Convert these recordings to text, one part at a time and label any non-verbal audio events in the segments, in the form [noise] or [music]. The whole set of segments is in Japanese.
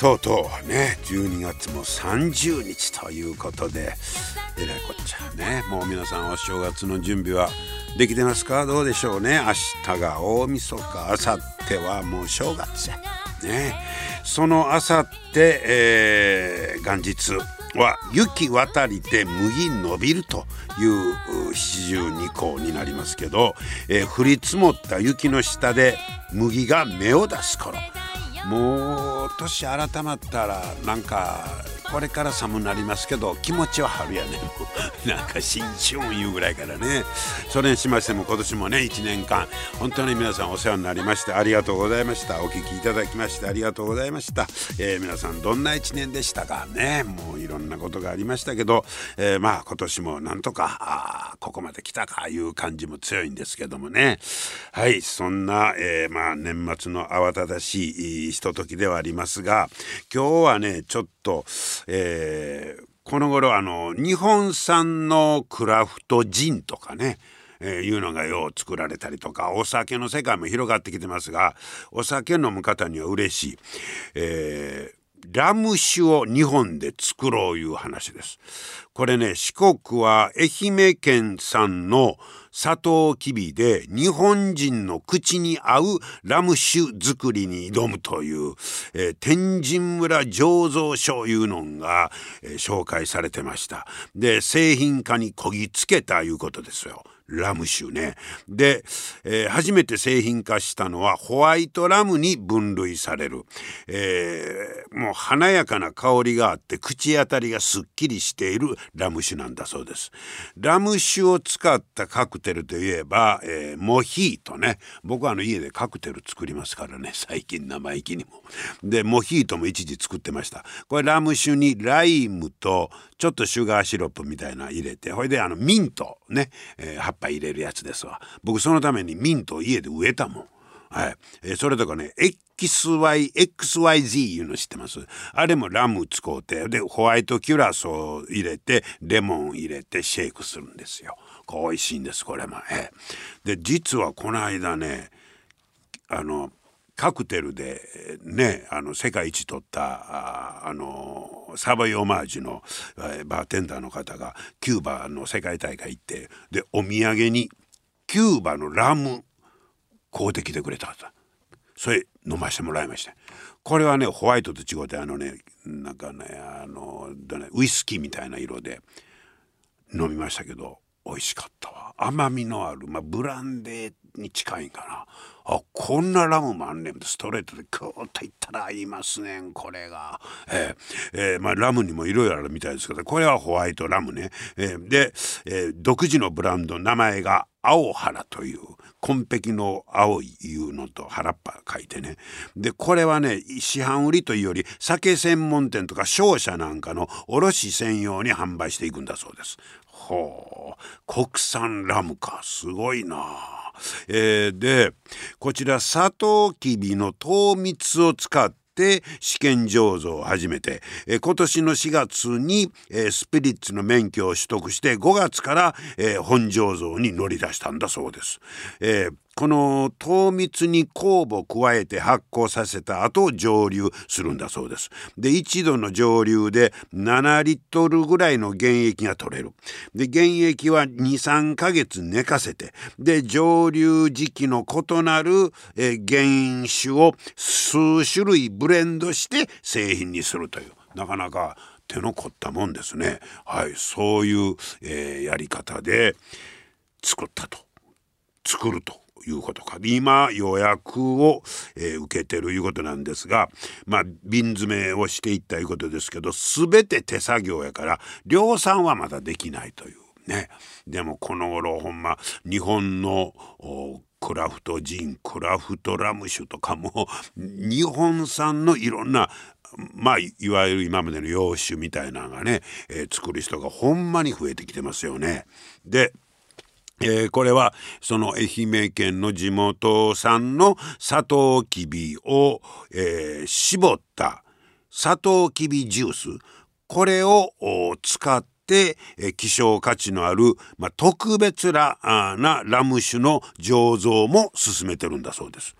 とうとうね12月も30日ということでえらいこっちゃね。もう皆さんお正月の準備はできてますか？どうでしょうね？明日が大晦日明後日はもう正月やね。その明後日、え、元日は雪渡りて麦伸びるという四十二項になりますけど、えー、降り積もった雪の下で麦が芽を出す頃。もう年改まったらなんかこれから寒なりますけど気持ちは春やね。[laughs] なんか新春いうぐらいからね。それにしましても今年もね1年間本当に皆さんお世話になりましてありがとうございました。お聞きいただきましてありがとうございました、えー、皆さんどんな1年でしたかね。もういろんなことがありましたけど、えー、まあ今年もなんとかあここまで来たかいう感じも強いんですけどもね。はいそんな、えー、まあ年末の慌ただしいひとときではありますが今日はねちょっとえー、この頃あの日本産のクラフトジンとかねえー、いうのがよう作られたりとかお酒の世界も広がってきてますがお酒飲む方には嬉しい、えー、ラム酒を日本で作ろういう話です。これね四国は愛媛県産のサトウキビで日本人の口に合うラム酒作りに挑むという、えー、天神村醸造所いうのが、えー、紹介されてました。で製品化にこぎつけたいうことですよ。ラム酒ね。で、えー、初めて製品化したのはホワイトラムに分類される、えー、もう華やかな香りがあって口当たりがすっきりしているラム酒なんだそうです。ラム酒を使ったカクテルといえば、えー、モヒートね僕はあの家でカクテル作りますからね最近生意気にも。でモヒートも一時作ってました。これラム酒にライムとちょっとシュガーシロップみたいな入れてほいであのミントね、えー、ぱ入れるやつですわ僕そのためにミントを家で植えたもん。はい、えー、それとかね XYXYZ いうの知ってます？あれもラム使うてでホワイトキュラソー入れてレモン入れてシェイクするんですよ。こう美味しいんですこれも。えー、で実はこの間ねあのカクテルでねあの世界一取ったあのサバイオマージュのバーテンダーの方がキューバの世界大会行ってでお土産にキューバのラム買うてきてくれたと。それ飲ましてもらいました。これはねホワイトと違ってあのねなんかねあのウイスキーみたいな色で飲みましたけど美味しかったわ。甘みのある、まあ、ブランデーに近いんかな。あこんなラムもあんねんストレートでクーッといったら合いますねんこれが。えー、えー、まあ、ラムにもいろいろあるみたいですけどこれはホワイトラムね。えー、で、え、独自のブランド名前が青原という紺碧の青いいうのと原っぱ書いてねでこれはね市販売りというより酒専門店とか商社なんかの卸専用に販売していくんだそうです。ほう国産ラムかすごいなあえー、でこちらサトウキビの糖蜜を使って試験醸造を始めて、え、今年の4月に、え、スピリッツの免許を取得して5月から、え、本醸造に乗り出したんだそうです。えーこの糖蜜に酵母を加えて発酵させた後蒸留するんだそうです。で1度の蒸留で7リットルぐらいの原液が取れる。で原液は23ヶ月寝かせてで蒸留時期の異なる、え原酒を数種類ブレンドして製品にするというなかなか手の凝ったもんですね。はい、そういう、えー、やり方で作ったと作るということか今予約を、えー、受けてるいうことなんですがまあ瓶詰めをしていったいうことですけど全て手作業やから量産はまだできないというねでもこの頃ほんま日本のクラフトジンクラフトラム酒とかも日本産のいろんなまあいわゆる今までの洋酒みたいなのがね、えー、作る人がほんまに増えてきてますよね。でえー、これはその愛媛県の地元産のサトウキビを、えー、絞ったサトウキビジュースこれを使って、えー、希少価値のある、まあ、特別なラム酒の醸造も進めてるんだそうです。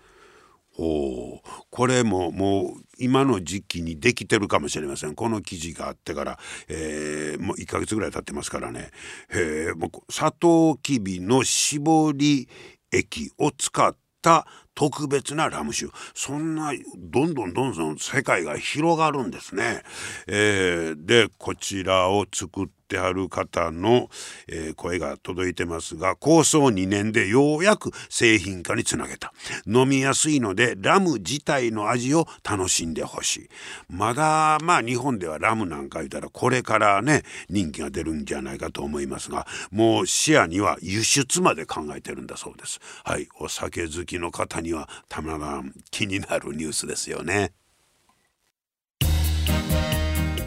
おこれももう今の時期にできてるかもしれません。この記事があってから、えー、もう1ヶ月ぐらい経ってますからね、えー、もうサトウキビの搾り液を使った特別なラム酒。そんなどんどんどんどん世界が広がるんですね。えー、でこちらを作ってはる方の、えー、声が届いてますが構想2年でようやく製品化につなげた。飲みやすいのでラム自体の味を楽しんでほしい。まだまあ日本ではラムなんか言ったらこれからね人気が出るんじゃないかと思いますがもう視野には輸出まで考えてるんだそうです。はい。お酒好きの方にはたまらん気になるニュースですよね。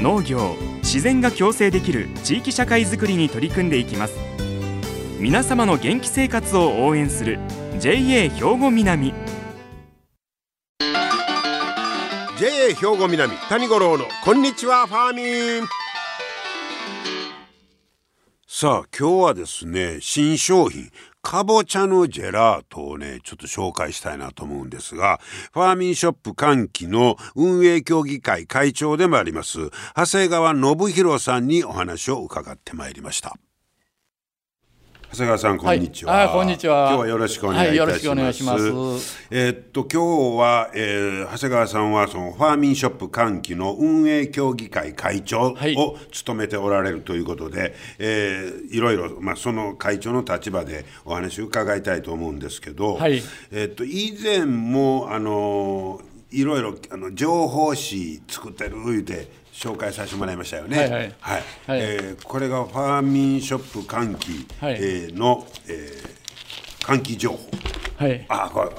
農業自然が共生できる地域社会づくりに取り組んでいきます。皆様の元気生活を応援する JA 兵庫南。JA 兵庫南谷五郎のこんにちはファーミン。さあ今日はですね新商品かぼちゃのジェラートをねちょっと紹介したいなと思うんですがファーミンショップ歓喜の運営協議会会長でもあります長谷川信弘さんにお話を伺ってまいりました。長谷川さんこんにちは、はい、こんにちは。今日はよろしくお願いいたします、はい、よろしくお願いします。えー、っと今日は、えー、長谷川さんはそのファーミンショップ歓喜の運営協議会会長を務めておられるということで、はい、えー、いろいろ、まあ、その会長の立場でお話を伺いたいと思うんですけど、はい、えー、っと以前もあのいろいろあの情報誌作ってる言うて紹介させてもらいましたよね。はい、はい。はい、えー、これがファーミンショップ換気、はい、えー、の、えー、換気情報。はい。あこれ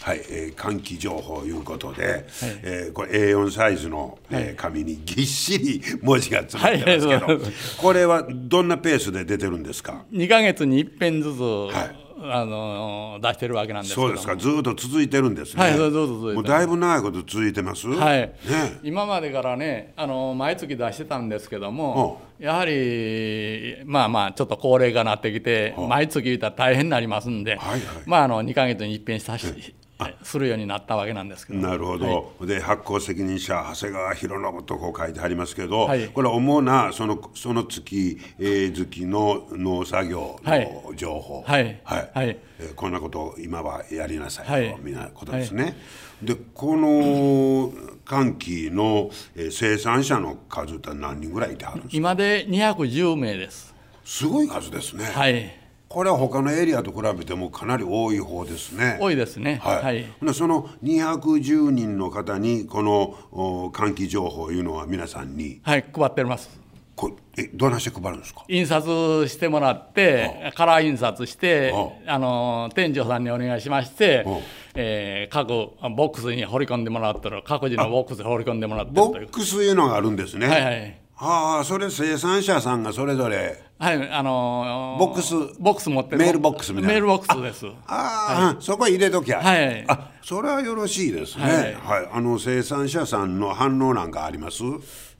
はい、えー、換気情報いうことで、はい、えー、これ A4 サイズの、えー、紙にぎっしり文字が詰まってますけど、はい、これはどんなペースで出てるんですか？2か月に一遍ずつ、はいあの出してるわけなんですそうですか。ずっと続いてるんですね。はいずっと続いてもうだいぶ長いこと続いてます。はい、ね、今までからねあの毎月出してたんですけどもやはりまあまあちょっと高齢化なってきて毎月言ったら大変になりますんで、はいはい、まああの2か月に一遍さしするようになったわけなんですけど。なるほど、はい、で発行責任者長谷川博信とこう書いてありますけど、はい、これ主なそのその月、えー、月の農作業の情報。はい。はい。はい、えー、こんなことを今はやりなさいと、はい、みたいなことですね。でこの寒気の、えー、生産者の数って何人ぐらいいてはるんですか？今で210名です。すごい数ですね。はいこれは他のエリアと比べてもかなり多い方ですね。多いですね。はい。はい、その210人の方にこの換気情報いうのは皆さんにはい配ってます。こえどなして配るんですか？印刷してもらって、カラー印刷して、あの店長さんにお願いしまして、えー、各ボックスに掘り込んでもらってる各自のボックスに掘り込んでもらってるボックスいうのがあるんですね。はいはい。ああそれ生産者さんがそれぞれ。はいあのー、ボックス。ボックス持ってる。メールボックスみたいな。メールボックスです。ああ、はい、そこ入れときゃ。はい。あそれはよろしいですね、はい、はい、あの生産者さんの反応なんかあります？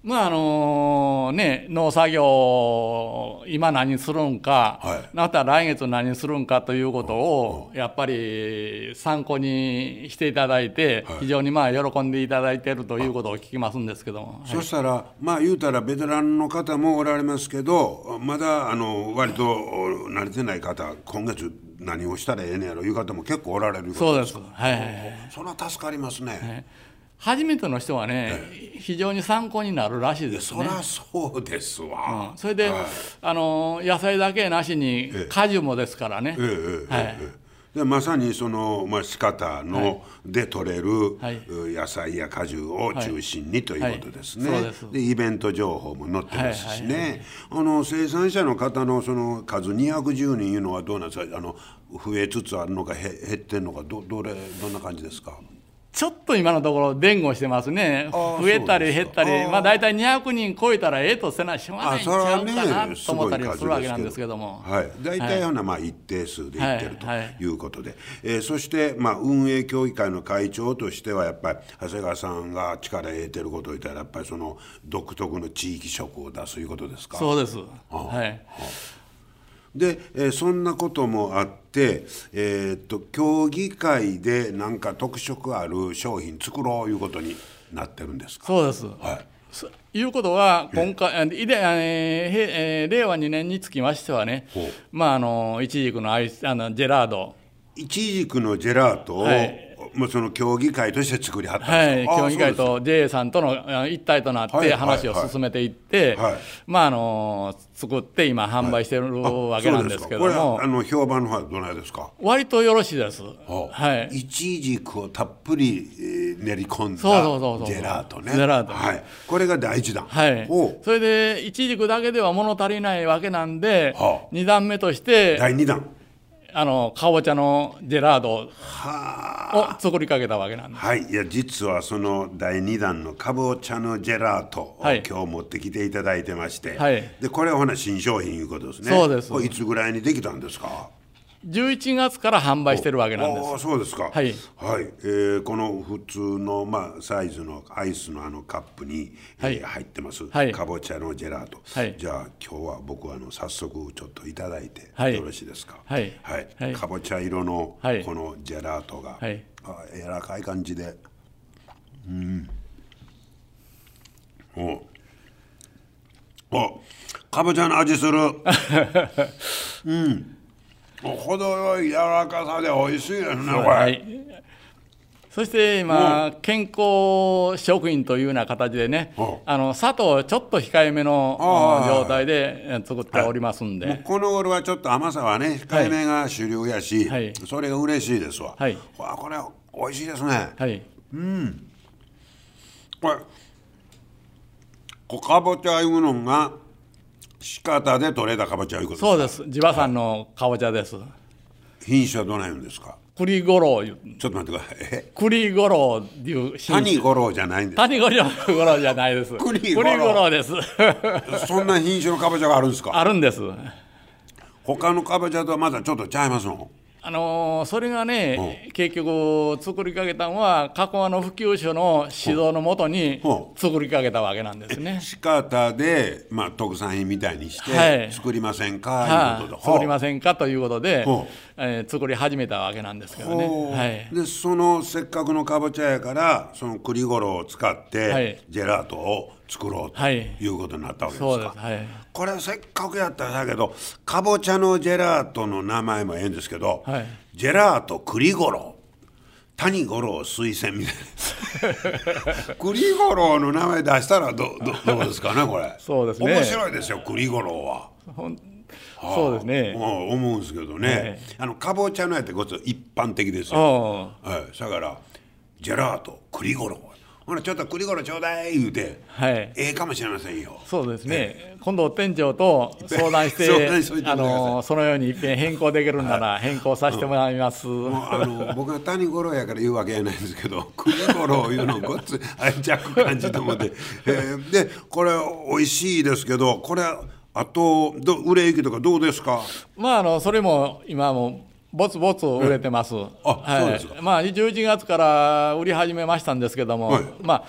まああのね、農作業今何するんか、はい、また来月何するんかということをやっぱり参考にしていただいて、非常にまあ喜んでいただいているということを聞きますんですけども、そしたらまあ言うたらベテランの方もおられますけどまだあの割と慣れてない方今月何をしたらええねやろいう方も結構おられるそうです。はい、はい、それは助かりますね、はい初めての人はね、非常に参考になるらしいですね。そりゃそうですわ、それで、はい。あの野菜だけなしに果樹もですからね、でまさにその、まあ、仕方の、で取れる、はい。野菜や果樹を中心にということですね、はい。そうです。イベント情報も載ってますしね、はいはいあの生産者の方のその数210人いうのはどうなんですか？あの増えつつあるのかへ減ってるのかどどれどんな感じですか？ちょっと今のところ伝言してますね、増えたり減ったり、ああまあ、大体200人超えたらええとせなしょうがないんちゃうかなねと思ったりするわけなんですけども。はい、大体ほなまあ一定数でいってるとはい。はい。いうことで、えーそしてまあ運営協議会の会長としてはやっぱり長谷川さんが力得てることを言ったらやっぱりその独特の地域色を出すいうことですか？そうです、はい、で、えーそんなこともあって、えーっと協議会でなんか特色ある商品作ろういうことになってるんですか？そうです。はい。そいうことは、今回、ええ。ー令和2年につきましてはねまあ、あのいちじくのアイスあのジェラード、いちじくのジェラートを、はいもうその協議会として作りはったんはい、ですか、あ協議会と JA さんとのあ一体となっはいて話を進めていって、はいまああの作って今販売してるわけなんですけどもこれはあの評判の方はどないですか？割とよろしいです。ははい。いちじくをたっぷり、えー練り込んだそうそうそうそうジェラートね。ジェラートはい。これが第一弾。はいそれでいちじくだけでは物足りないわけなんで、はあ二段目として第二弾。あのかぼちゃのジェラードはあ。を作りかけたわけなんです。はい、いや実はその第2弾のかぼちゃのジェラートをはい。今日持ってきていただいてまして、はい。でこれはほな新商品いうことですね。そうです。いつぐらいにできたんですか？11月から販売してるわけなんでああす。そうですか。はい。はい。えーこの普通の、まあ、サイズのアイスのあのカップに、はい。えー入ってます、はい。かぼちゃのジェラート、はい。じゃあ今日は僕はあの早速ちょっといただいて、はい。よろしいですか？はい。はい。はい。かぼちゃ色のはい。このジェラートが、はい。あ柔らかい感じで。うん。お。お。かぼちゃの味する。[laughs] うん程よい柔らかさで美味しいですねこれ、はい。そして今、健康食品というような形でねうん、あの砂糖をちょっと控えめの状態でえ作っておりますんで、この頃はちょっと甘さはね控えめが主流やし、はい。それが嬉しいですわ、はい。わあこれ美味しいですね、はい、これこかぼちゃいうのが仕方で取れたかぼちゃいうことそうです、地場産のかぼちゃです。品種はどないんですか？栗五郎いう、ちょっと待ってください。え？栗五郎いう品種。谷五郎じゃないんです谷五郎五郎じゃないです。栗五郎。五郎です。そんな品種のかぼちゃがあるんですか？あるんです。他のかぼちゃとはまだちょっとちゃいますの？あのーそれがね、結局作りかけたのは加古川の普及所の指導のもとに作りかけたわけなんですね。仕方で、まあ、特産品みたいにしはい。て作りませんか、はい。いうことで、作りませんかということでえー作り始めたわけなんですけどね。はい、でそのせっかくのかぼちゃやからその栗ごろを使って、はい。ジェラートを作ろうとはい。いうことになったわけですか。はい。これせっかくやったらだけどかぼちゃのジェラートの名前もええんですけど、はい。ジェラート栗ごろ。谷五郎推薦みたいな。[laughs] 栗五郎の名前出したらどどどうですかねこれ。そうですね。面白いですよ栗五郎は。ほんそうですね。うん思うんですけどね、はいあのかぼちゃのやってこそ一般的ですよ、あはい、だからジェラート栗ごろほなちょっと栗ごろちょうだい言うてはい。ええかもしれませんよ。そうですね。今度店長と相談して、[laughs] あのそのように一遍変更できるなら変更させてもらいます。あの僕が谷五郎やから言うわけやないんですけど [laughs] 栗五郎いうのごっつ愛着感じて思って、え。ーでこれ美味しいですけどこれあとど売れ行きとかどうですか？まああのそれも今もぼつぼつ売れてます。あそうですか？まあ11月から売り始めましたんですけども、はい。まあ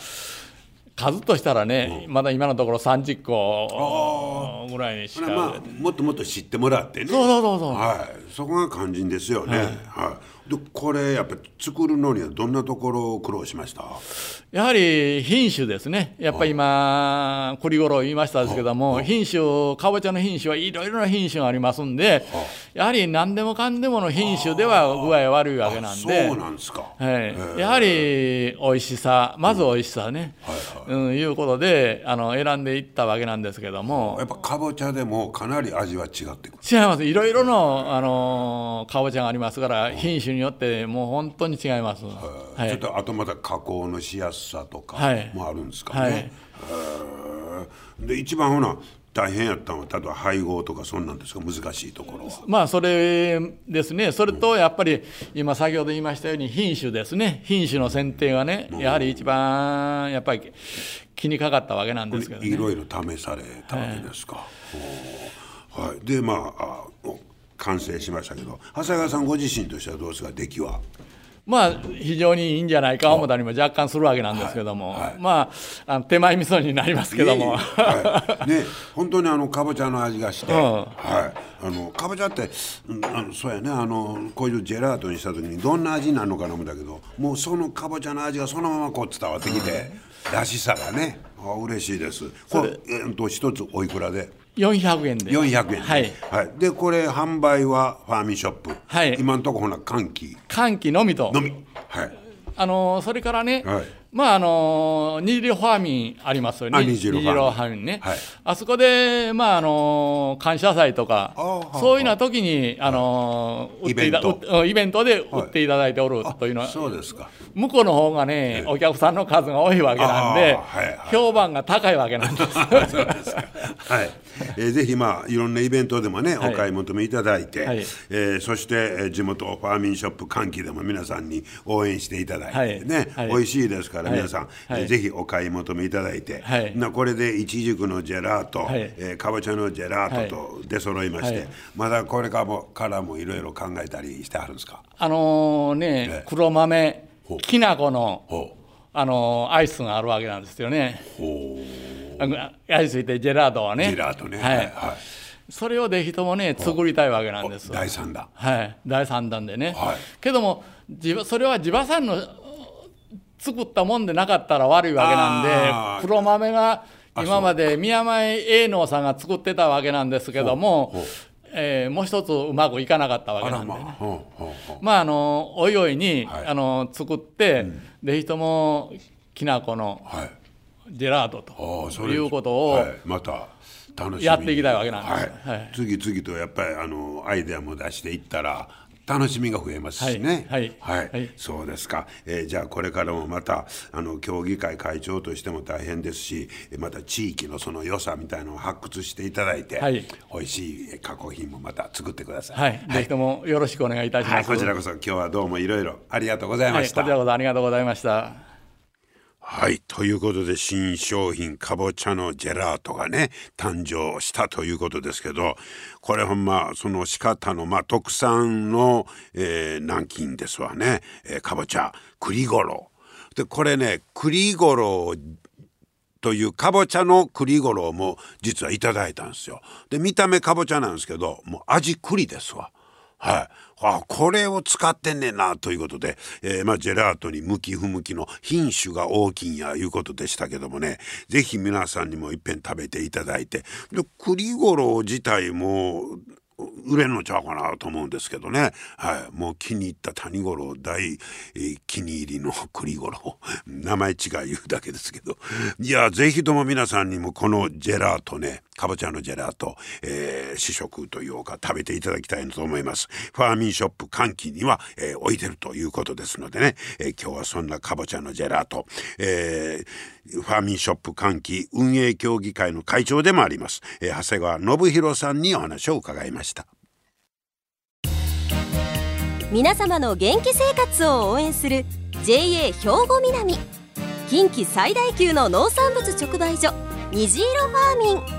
数としたらね、まだ今のところ30個ぐらいにしか。まあもっともっと知ってもらってね。そうそうそうそう。はい、そこが肝心ですよね、はいでこれやっぱり作るのにはどんなところを苦労しました？やはり品種ですね、やっぱり今、栗ごろ言いましたですけども、品種、かぼちゃの品種はいろいろな品種がありますんで、やはり何でもかんでもの品種では具合悪いわけなんで、そうなんですか、はい、やはり美味しさ、まず美味しさね、うん、いうことであの選んでいったわけなんですけども、やっぱかぼちゃでもかなり味は違ってくる。違います、いろいろのあのかぼちゃがありますから、品種によってもう本当に違います。はい、ちょっとあとまた加工のしやすさとかもあるんですかね。はい、で一番ほな大変やったのは例えば配合とかそんなんですか？難しいところは。まあそれですね。それとやっぱり今先ほど言いましたように品種ですね。品種の選定がねやはり一番やっぱり気にかかったわけなんですけど、ね、いろいろ試されたわけですか、はい、はい、でまあ完成しましたけど長谷川さんご自身としてはどうですか出来は？まあ、非常にいいんじゃないか思ったりも若干するわけなんですけども、はい。はい、まあ、あの手前味噌になりますけども。はい、ね、本当にあのかぼちゃの味がして、うん、はい、あのかぼちゃって、あのそうやねあのこういうジェラートにした時にどんな味になるのかな思ったけどもうそのかぼちゃの味がそのままこう伝わってきて、らしさがねあ嬉しいです。これ、えっと、一つおいくらで？400円で400円。はい、はい、でこれ販売はファーミンショップ、はい、今のところほな寒気寒気のみと。のみ。はい。あのそれからね、はい、まああの二次ファーミンありますよね。二次ファーミン。ね、はい、あそこでまああの感謝祭とかそういうような時にあの、イベント。イベントで売っていただいておるというのは、そうですか。向こうの方がね、お客さんの数が多いわけなんで、評判が高いわけなんです。[laughs] そうですか。はい。えー、ぜひまあいろんなイベントでもね、お買い求めいただいて、はい、えー、そして、えー、地元ファーミンショップ歓喜でも皆さんに応援していただいてね、はい、美味しいですから皆さん、はい、えー、ぜひお買い求めいただいて、はい、なこれでいちじくのジェラート、はい、えー、かぼちゃのジェラートと出揃いまして、まだこれからもからもいろいろ考えたりしてあるんですか？あのー、ね、黒豆きな粉のあのー、アイスがあるわけなんですよね。やりすぎてジェラートはね。ジェラートね。はい、はい、それをぜひともね作りたいわけなんです第3弾。はい。第3弾でね、はい、けどもそれは地場産の作ったもんでなかったら悪いわけなんで黒豆が今まで宮前栄農さんが作ってたわけなんですけどもえー、もう一つうまくいかなかったわけなんでね。まああのおいおいに、はい、あの作って、うん、ぜひともきな粉の、はい。ジェラートということを、はい、また楽しみやっていきたいわけなんです、はい、次々とやっぱりあのアイデアも出していったら楽しみが増えますしね。はい、はい、はい、そうですか。えー、じゃあこれからもまたあの協議会会長としても大変ですし、また地域のその良さみたいのを発掘していただいて、はい、美味しい加工品もまた作ってください。はい、ぜひともよろしくお願いいたします。はい、こちらこそ今日はどうもいろいろありがとうございました。こちらこそありがとうございました。はい。ということで、新商品、かぼちゃのジェラートがね、誕生したということですけど、これほんま、その仕方の、まあ、特産の、えー、南京ですわね。えー、かぼちゃ、栗ごろ。で、これね、栗ごろというかぼちゃの栗ごろも実はいただいたんですよ。で、見た目かぼちゃなんですけど、もう味栗ですわ。はい。あこれを使ってんねんなということで、えー、まあ、ジェラートに向き不向きの品種が大きいんやいうことでしたけどもね。是非皆さんにもいっぺん食べていただいて。で栗五郎自体も売れんのちゃうかなと思うんですけどね、はい、もう気に入った谷五郎大、えー、気に入りの栗五郎名前違い言うだけですけど。いや是非とも皆さんにもこのジェラートねかぼちゃのジェラート、えー、試食というか食べていただきたいと思います。ファーミンショップ歓喜には、えー、置いてるということですのでね、えー、今日はそんなかぼちゃのジェラート、えー、ファーミンショップ歓喜運営協議会の会長でもあります、えー、長谷川信弘さんにお話を伺いました。皆様の元気生活を応援する JA 兵庫南。近畿最大級の農産物直売所虹色ファーミン。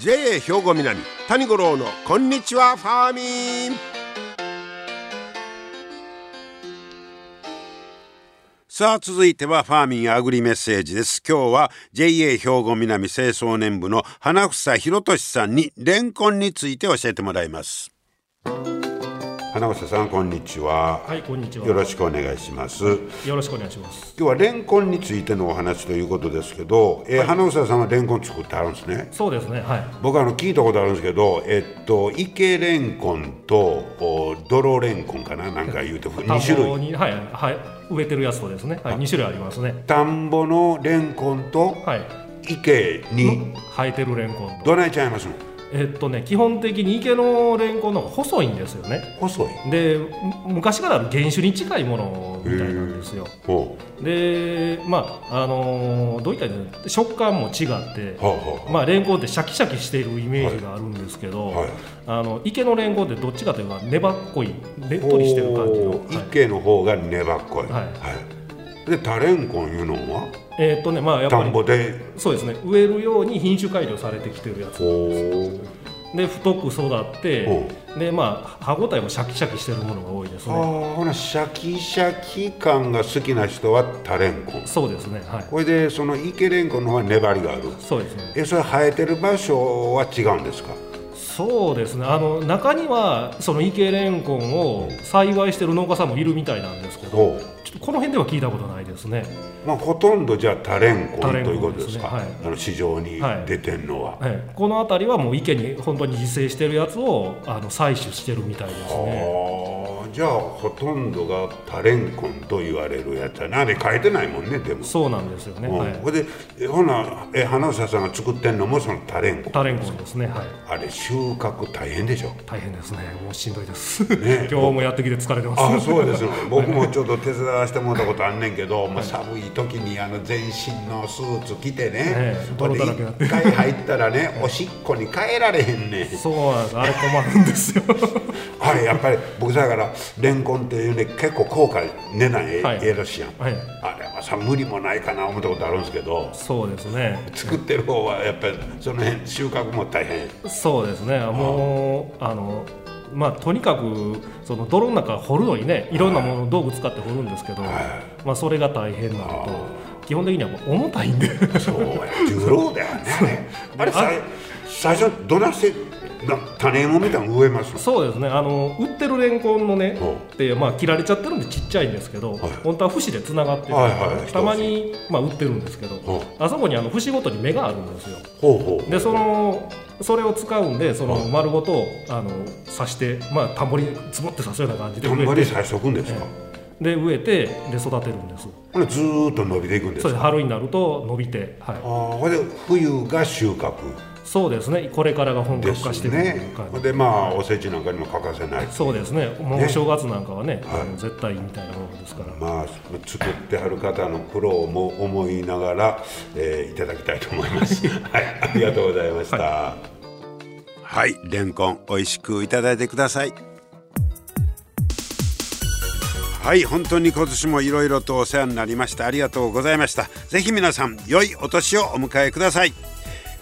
JA 兵庫南谷五郎のこんにちはファーミン。さあ続いてはファーミンアグリメッセージです。今日は JA 兵庫南清掃年部の花房博俊さんにレンコンについて教えてもらいます。花房さんこんにちは。はいこんにちは。よろしくお願いします。よろしくお願いします。今日はレンコンについてのお話ということですけど、えー花房さんはレンコン作ってあるんですね。そうですねはい。僕あの聞いたことあるんですけど、えっと、池レンコンとお泥レンコンかななんか言うて2種類。にはいはい。植えてるやつとですね。はい2種類ありますね。田んぼのレンコンとはい。池に生えてるレンコンと。どないちゃいますの？えっとね基本的に池のレンコンの方が細いんですよね。細い。でむ昔からある原種に近いものみたいなんですよ。ほでまああのーどういったら食感も違ってうほうほう。まあレンコンってシャキシャキしているイメージがあるんですけど、はい。あの池のレンコンってどっちかというと粘っこいねっとりしてる感じの、はい。池の方が粘っこい、はいでタレンコンいうのは？えーっとねまあやっ田ぱりんぼで？そうですね。植えるように品種改良されてきてるやつ。で太く育ってほでまあ歯ごたえもシャキシャキしてるものが多いですあねーほなシャキシャキ感が好きな人はタレンコン。そうですね。はい。これでその池レンコンの方は粘りがある。そうですね。えそれ生えてる場所は違うんですか？そうですね。あの中にはその池レンコンを栽培してる農家さんもいるみたいなんですけどちょっとこの辺では聞いたことないですね。まあ、ほとんどじゃあタレンコンということですか？ですね。はい。あの市場に出てんのは、はい、この辺りはもう池に本当に自生してるやつをあの採取してるみたいですね。じゃあほとんどがタレンコンと言われるやつやなあれ書いてないもんねでもそうなんですよね。うんはい、ほいでえほなえ花房さんが作ってんのもそのタレンコンタレンコンですね。はい。あれ収穫大変でしょ大変ですね。もうしんどいです。ね [laughs] 今日もやってきて疲れてます。あそうですの僕もちょっと手伝わせてもらったことあんねんけど、まあ、寒い時にあの全身のスーツ着てねええほんで泥だらけになって一回入ったらねおしっこに帰られへんねんそうなんです。あれ困るんですよ。あれやっぱり僕だからレンコンっていうね結構高価値段えはい。ええらしいやん、はい。あれはさ無理もないかな思ったことあるんですけどそうですね。作ってる方はやっぱりその辺収穫も大変そうですね。もうあの。まあ、とにかくその泥の中掘るのにねい。ろんなもの道具使って掘るんですけど、まあ、それが大変なのと基本的にはもう重たいんで。そうや。重労だよね。[laughs] あれ最初どなしてな種芋みたいなの植えますそうですね。あの売ってるレンコンのねって、まあ、切られちゃってるんでちっちゃいんですけど、本当は節でつながってる、はいはいたまに、まあ、売ってるんですけど、ほあそこにあの節ごとに芽があるんですよ。でそのそれを使うんでその丸ごとあの刺して、まあ、田んぼにつぼって刺すような感じで田んぼに最初くんですか、で植えてで育てるんです。ほんでずーっと伸びていくんです春になると伸びて、はい、ああほんで冬が収穫そうですね。これからが本です格化してくるね。でまあおせちなんかにも欠かせないそうですね。もうねお正月なんかはねはい。あの絶対みたいなものですから。まあ作ってはる方の苦労も思いながら、えーいただきたいと思います。[laughs] はい。ありがとうございました。はい、レンコン美味しくいただいてください。はい。本当に今年もいろいろとお世話になりましたありがとうございました。ぜひ皆さん良いお年をお迎えください